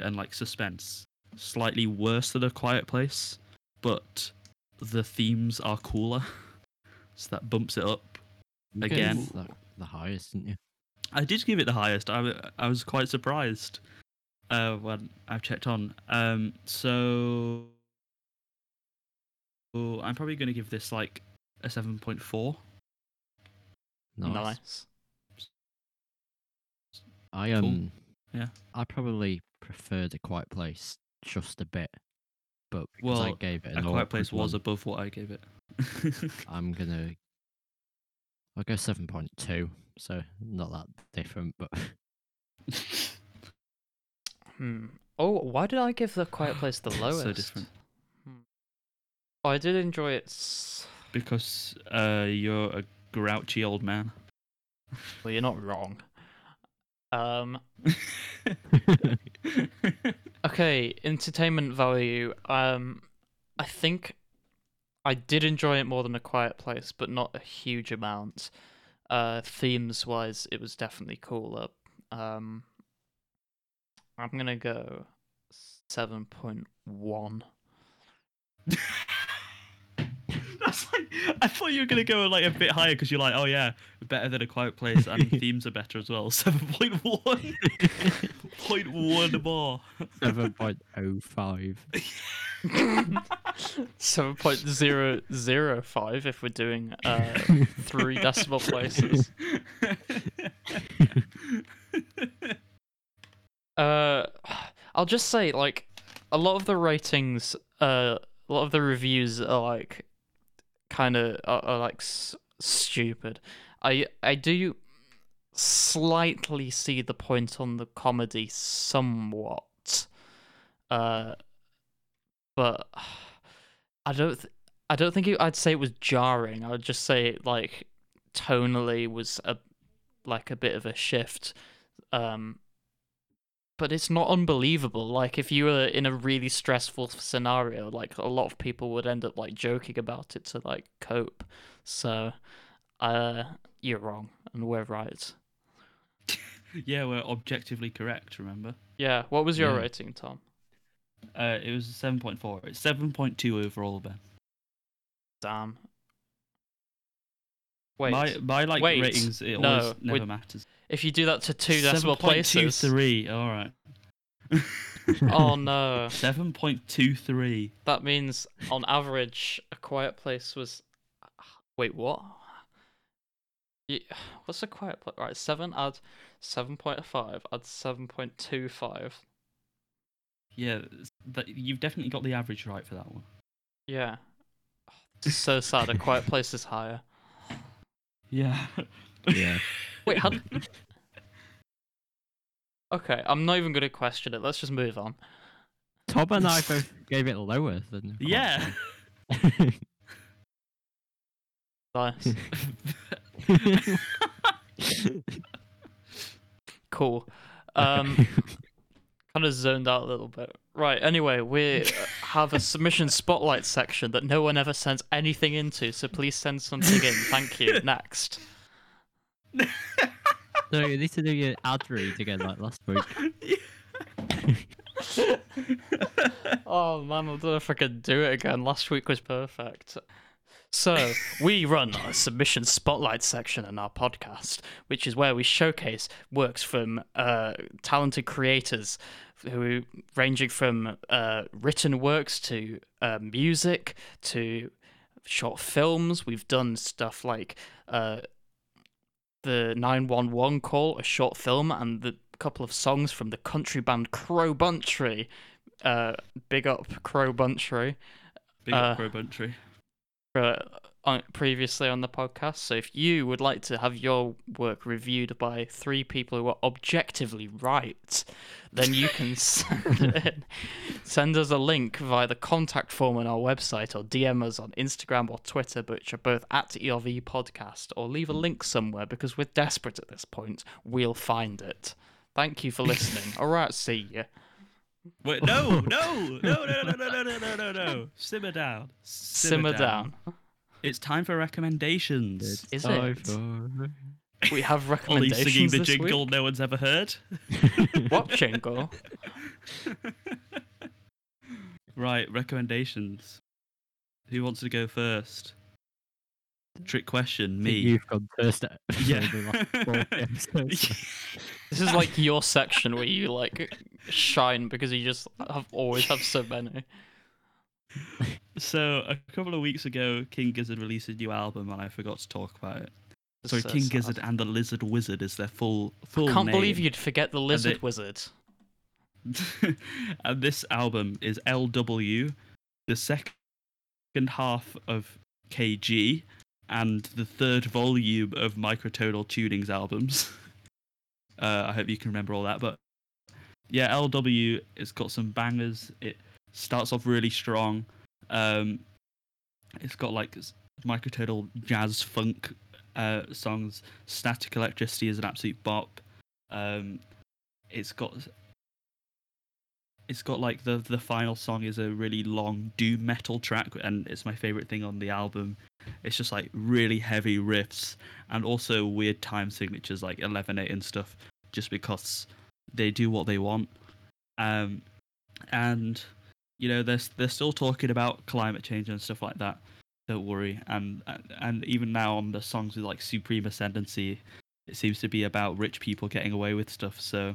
and like suspense, slightly worse than A Quiet Place, but the themes are cooler, [laughs] so that bumps it up. You Again. it The, the highest, didn't you? I did give it the highest. I I was quite surprised uh, when I checked on. Um, so oh, I'm probably going to give this like a 7.4. Nice. Nice. I Cool. um Yeah. I probably prefer the Quiet Place just a bit, but because I gave it A an Quiet awkward Place was one, above what I gave it. I'm gonna I'll go seven point two, so not that different, but Hmm. Oh, why did I give the Quiet Place the [sighs] lowest? so different. Hmm. Oh, I did enjoy it. s- Because uh, you're a grouchy old man. Well, you're not wrong. Um. [laughs] [laughs] [laughs] Okay, entertainment value. Um, I think I did enjoy it more than A Quiet Place, but not a huge amount. Uh, themes wise, it was definitely cooler. Um, I'm gonna go seven point one. [laughs] That's like I thought you were gonna go like a bit higher because you're like, oh yeah, better than a quiet place and [laughs] themes are better as well. [laughs] Seven point one, [laughs] point one more. seven point oh five. Seven point zero zero five if we're doing uh three decimal places. Uh, I'll just say like a lot of the ratings, uh, a lot of the reviews are like kind of are, are like s- stupid. I I do slightly see the point on the comedy somewhat, uh, but I don't th- I don't think it, I'd say it was jarring. I would just say it like tonally was a like a bit of a shift. Um, but it's not unbelievable. Like if you were in a really stressful scenario, like a lot of people would end up like joking about it to like cope. So, uh, you're wrong and we're right. [laughs] yeah, we're objectively correct. Remember, Yeah. What was your Yeah. rating, Tom? uh, it was seven point four. It's seven point two overall, Ben. Damn. Wait. my my like wait, ratings, it no, always never wait. matters. If you do that to two decimal places. 7.23, All right. Oh [laughs] no. Seven point two three. That means on average, a quiet place was. Wait, what? Ye- What's a quiet place? Right, seven add seven point five add seven point two five. Yeah, that, you've definitely got the average right for that one. Yeah. It's so sad. A quiet [laughs] place is higher. Yeah. Yeah. [laughs] Wait, how? okay, I'm not even gonna question it. Let's just move on. Tom and I [laughs] both gave it lower than Yeah. Nice. [laughs] Cool. Um, kind of zoned out a little bit. Right. Anyway, we [laughs] have a submission spotlight section that no one ever sends anything into. So please send something in. Thank you. [laughs] Next. so you need to do your ad read again like last week. [laughs] Oh man, I don't know if I could do it again. Last week was perfect. So, we run a submission spotlight section in our podcast, which is where we showcase works from uh, talented creators who ranging from uh, written works to uh, music to short films. We've done stuff like uh, the 911 call, a short film, and the couple of songs from the country band Crow Buntry. Uh, big up Crow Buntry Big Uh, up Crow Buntry. Uh, on, previously on the podcast. So if you would like to have your work reviewed by three people who are objectively right, then you can [laughs] send. Send us a link via the contact form on our website or DM us on Instagram or Twitter, which are both at ERV Podcast, or leave a link somewhere because we're desperate at this point. We'll find it. Thank you for listening. All right, see ya. Wait, no, no, no, no, no, no, no, no, no, no, no. Simmer down. Simmer down. It's time for recommendations. Is time it? for- We have recommendations. Ollie recommendations singing the this jingle week. no one's ever heard. What jingle? right, recommendations. Who wants to go first? Trick question, me. You've gone first. at- Yeah. The last four episodes. This is like your section where you like shine because you just have always have so many. so a couple of weeks ago, King Gizzard released a new album, and I forgot to talk about it. It's Sorry, so King sad. Gizzard and the Lizard Wizard is their full full I Can't name. believe you'd forget the lizard they- wizard. [laughs] and this album is LW, the second half of KG, and the third volume of Microtonal Tunings albums. [laughs] uh, I hope you can remember all that. But yeah, LW, it's got some bangers. It starts off really strong. Um, it's got like microtonal jazz funk uh, songs. Static Electricity is an absolute bop. Um, it's got it's got like the the final song is a really long doom metal track and it's my favorite thing on the album. It's just like really heavy riffs and also weird time signatures like 11-8 and stuff just because they do what they want. Um and you know they're they're still talking about climate change and stuff like that. Don't worry. And and even now on the songs with like supreme ascendancy it seems to be about rich people getting away with stuff so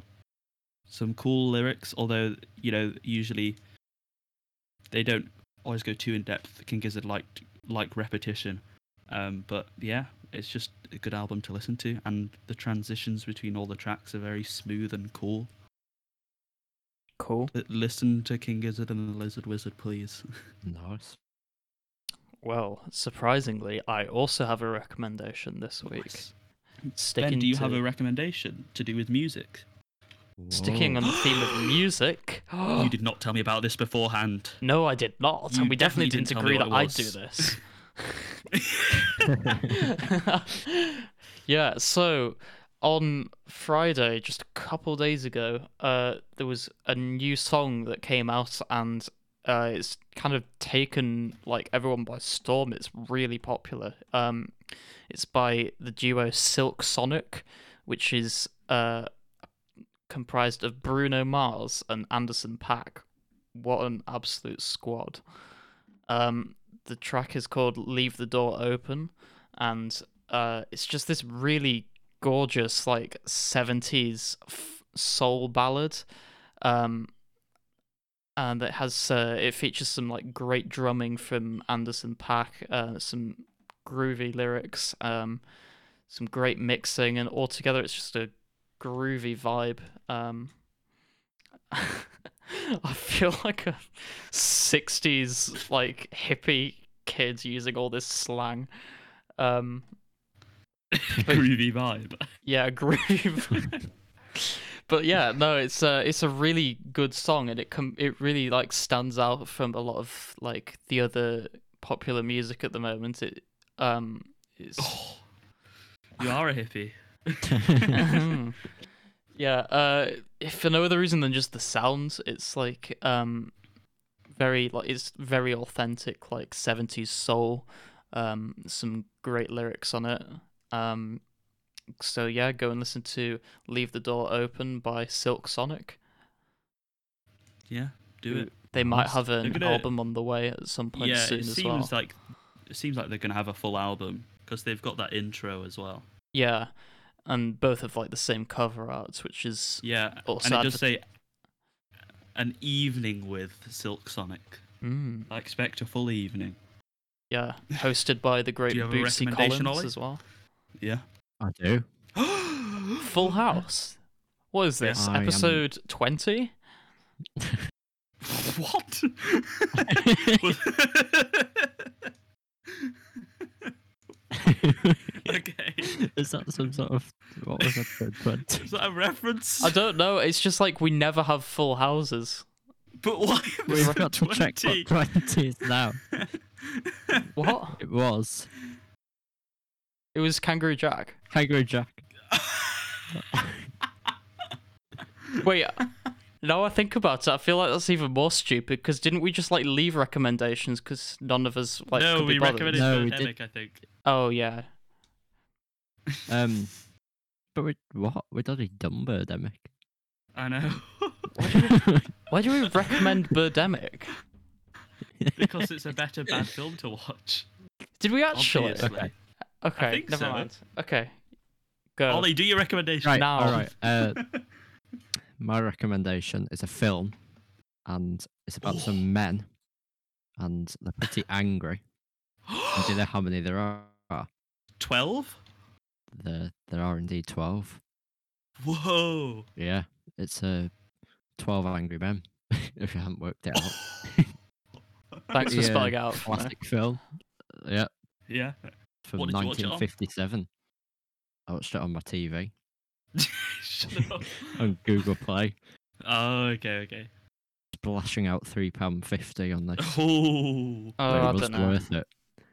some cool lyrics, although you know usually they don't always go too in depth. King Gizzard like like repetition, um, but yeah, it's just a good album to listen to, and the transitions between all the tracks are very smooth and cool. Cool. Listen to King Gizzard and the Lizard Wizard, please. [laughs] nice. Well, surprisingly, I also have a recommendation this week. Nice. Sticking Ben, do you to, have a recommendation to do with music? Sticking on the theme of [gasps] music. you did not tell me about this beforehand. No, I did not, You and we definitely, didn't, didn't agree that I'd do this. [laughs] [laughs] yeah, so on Friday, just a couple days ago, uh, there was a new song that came out, and uh, it's kind of taken like everyone by storm. It's really popular. Um, it's by the duo Silk Sonic, which is uh, comprised of Bruno Mars and Anderson .Paak. What an absolute squad! Um, the track is called "Leave the Door Open," and uh, it's just this really gorgeous, like '70s f- soul ballad. Um, and it has uh, it features some like great drumming from Anderson .Paak, uh, some groovy lyrics, um, some great mixing, and altogether it's just a groovy vibe. Um, [laughs] I feel like a '60s like hippie kid using all this slang. Um, [laughs] Groovy vibe. yeah, [laughs] groovy. but yeah, no, it's a it's a really good song, and it com- it really like stands out from a lot of like the other popular music at the moment. It um it's Oh, you are a hippie. [laughs] yeah. Uh, if for no other reason than just the sounds, it's like um very like it's very authentic, like seventies soul. Um, some great lyrics on it. Um, so yeah, go and listen to "Leave the Door Open" by Silk Sonic. Yeah, do it. They might have an gonna- album on the way at some point yeah, soon it as seems well. like it seems like they're gonna have a full album because they've got that intro as well. Yeah, and both have like the same cover arts, which is Yeah, Also and it does adver- say an evening with Silk Sonic. mm, I expect a full evening. yeah, hosted by the great you have Bootsy Collins Ollie? as well. Yeah. I do. [gasps] Full House. What is this? I Episode twenty? [laughs] what? [laughs] [laughs] [laughs] okay. Is that some sort of what was that? Twenty. [laughs] Is that a reference? I don't know. It's just like we never have full houses. But why We've got to check 20? what twenty [laughs] is now. What? It was It was Kangaroo Jack. Kangaroo Jack. Wait, Now I think about it, I feel like that's even more stupid. Because didn't we just like leave recommendations? Because none of us like no, could be we bothered. recommended No, we Birdemic, I think. Oh yeah. Um, [laughs] but we what? We'd already done Birdemic. I know. Why do we [laughs] recommend Birdemic? because it's a better bad film to watch. Did we actually? Obviously. Okay. Okay, think never so. mind. Okay, go. Ollie, do your recommendation. right. Now. All right. Uh, [laughs] my recommendation is a film, and it's about some oh. men, and they're pretty [gasps] angry. And do you know how many there are? Twelve. There, there are indeed twelve. Whoa. Yeah, it's a twelve angry men. [laughs] if you haven't worked it out, [laughs] Thanks for spelling out. classic film. Yeah, Yeah. from What did you watch it on? 1957. I watched it on my TV Shut up. [laughs] on Google Play, Oh, okay, okay. splashing out three pound fifty on this. [laughs] Oh, Oh, I it was don't know. worth it.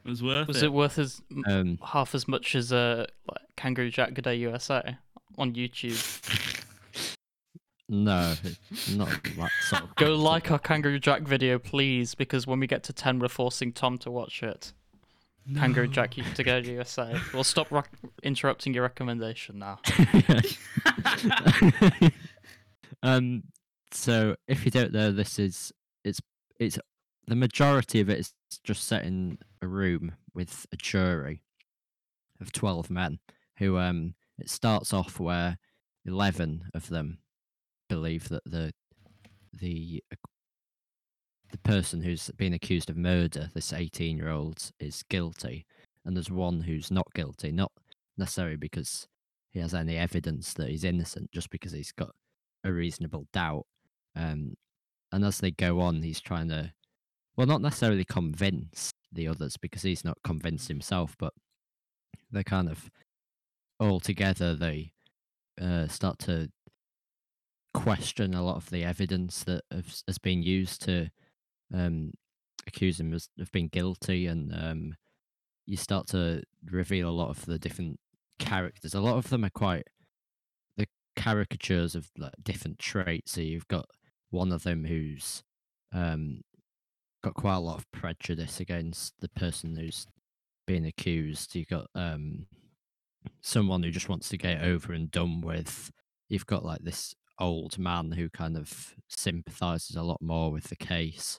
it was worth Was it. it worth as Um, half as much as uh, like Kangaroo Jack Good Day USA on YouTube? [laughs] no, not that sort of. Go content. like our Kangaroo Jack video, please, because when we get to ten, we're forcing Tom to watch it. Kangaroo No. Jack to go to USA. We'll stop interrupting your recommendation now. [laughs] [laughs] um, so if you don't know, this is it's it's the majority of it is just set in a room with a jury of twelve men who um it starts off where eleven of them believe that the the the person who's been accused of murder, this eighteen year old, is guilty, and there's one who's not guilty, not necessarily because he has any evidence that he's innocent, just because he's got a reasonable doubt. Um, and as they go on, he's trying to, well, not necessarily convince the others because he's not convinced himself, but they kind of all together they uh, start to question a lot of the evidence that has been used to um, accuse him of being guilty, and um, you start to reveal a lot of the different characters. A lot of them are quite the caricatures of like different traits. So you've got one of them who's um, got quite a lot of prejudice against the person who's being accused. You've got um, someone who just wants to get over and done with. You've got like this old man who kind of sympathizes a lot more with the case.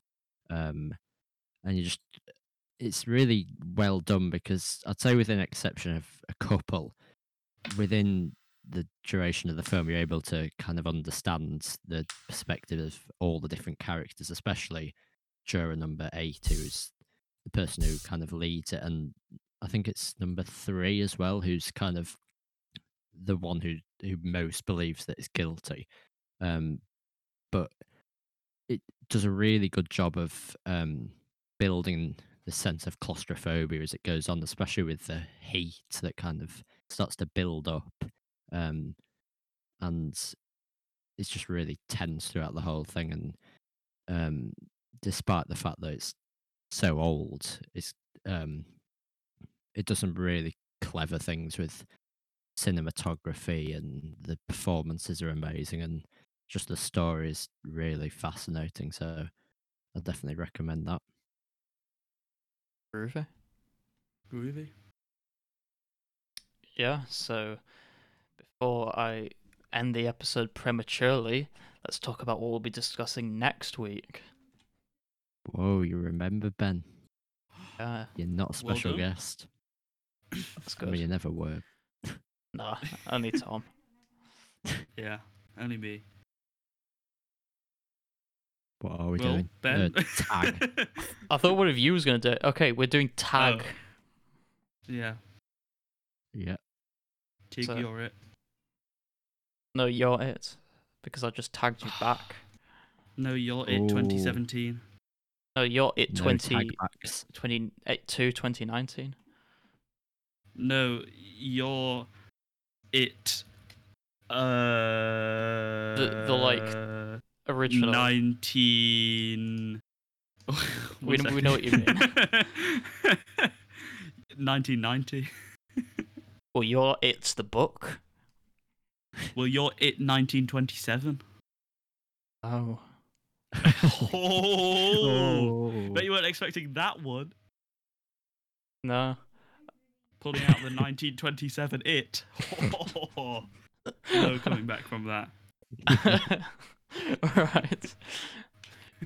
Um, and you just, it's really well done because I'd say, with an exception of a couple, within the duration of the film, you're able to kind of understand the perspective of all the different characters, especially juror number eight, who's the person who kind of leads it, and I think it's number three as well, who's kind of the one who who most believes that is guilty. Um, but it does a really good job of um, building the sense of claustrophobia as it goes on, especially with the heat that kind of starts to build up. Um, and it's just really tense throughout the whole thing. And um, despite the fact that it's so old, it's um, it does some really clever things with cinematography and the performances are amazing and just the story is really fascinating. So I definitely recommend that. Groovy. Groovy. Yeah, so before I end the episode prematurely, let's talk about what we'll be discussing next week. Whoa, you remember Ben? Yeah, You're not a special done. guest. that's I mean, good. you never were. Nah, only Tom. [laughs] Yeah, only me. What are we well, doing? Ben. Uh, tag. [laughs] I thought one of you was going to do it. Okay, we're doing tag. Oh. yeah, yeah. Tig, So- you're it. No, you're it. Because I just tagged you back. [sighs] No, you're it. Ooh. 2017. No, you're it No 20, tag backs. 22, 2019. No, you're it. Uh, the, like, Original. 19. [laughs] We- we know what you mean. [laughs] 1990. Well, you're it's the book. Well, you're it 1927. [laughs] Oh. oh, bet you weren't expecting that one. No. Pulling out the 1927 It. no coming back from that. [laughs] Alright.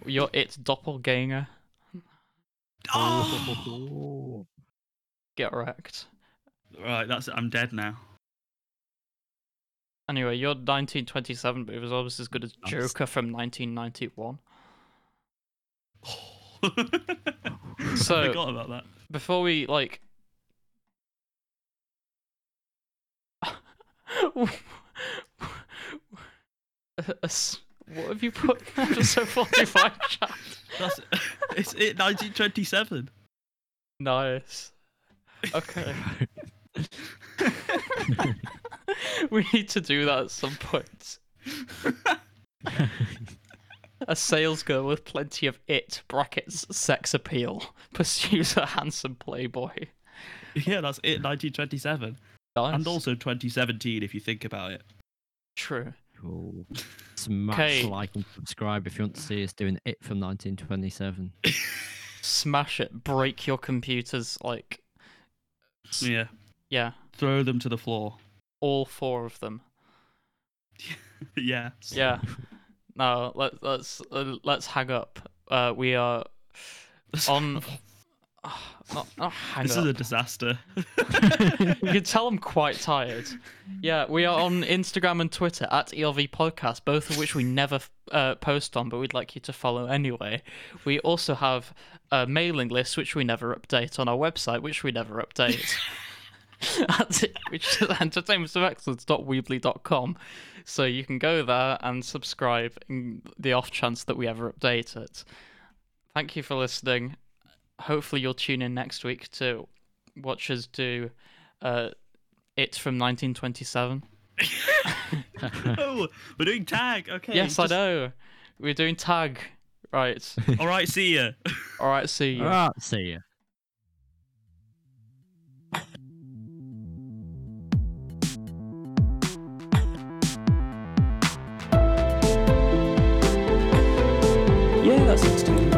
You're its doppelganger. Oh! Get wrecked. Right, that's it. I'm dead now. Anyway, you're 1927 but it was almost as good as Nice. Joker from 1991. so, [laughs] So- I forgot about that. Before we, like. [laughs] A- a s- what have you put in episode 45 chat? That's [laughs] it's it 1927. Nice. Okay. [laughs] we need to do that at some point. A sales girl with plenty of it brackets sex appeal [laughs] pursues a handsome playboy. yeah, that's it 1927. Nice. And also 2017 if you think about it. true. Cool. Smash Okay. like and subscribe if you want to see us doing it from 1927. Smash it. Break your computers. Like, Yeah. yeah, Throw them to the floor. all four of them. [laughs] yeah. Yeah. No, let, let's uh, let's hang up. Uh, we are [laughs] on. [sighs] Not, not This up. is a disaster. [laughs] you can tell I'm quite tired. Yeah, we are on Instagram and Twitter at ELV Podcast, both of which we never uh, post on, but we'd like you to follow anyway. We also have a mailing list, which we never update, on our website, which we never update. [laughs] at, which is [laughs] entertainmentsofexcellence.weebly.com. So you can go there and subscribe in the off chance that we ever update it. Thank you for listening. Hopefully you'll tune in next week to watch us do uh, it from 1927. [laughs] oh, we're doing tag. Okay. yes, I know. We're doing tag. Right. [laughs] All right, see ya. All right. See you. Alright, see ya. Yeah, that's it.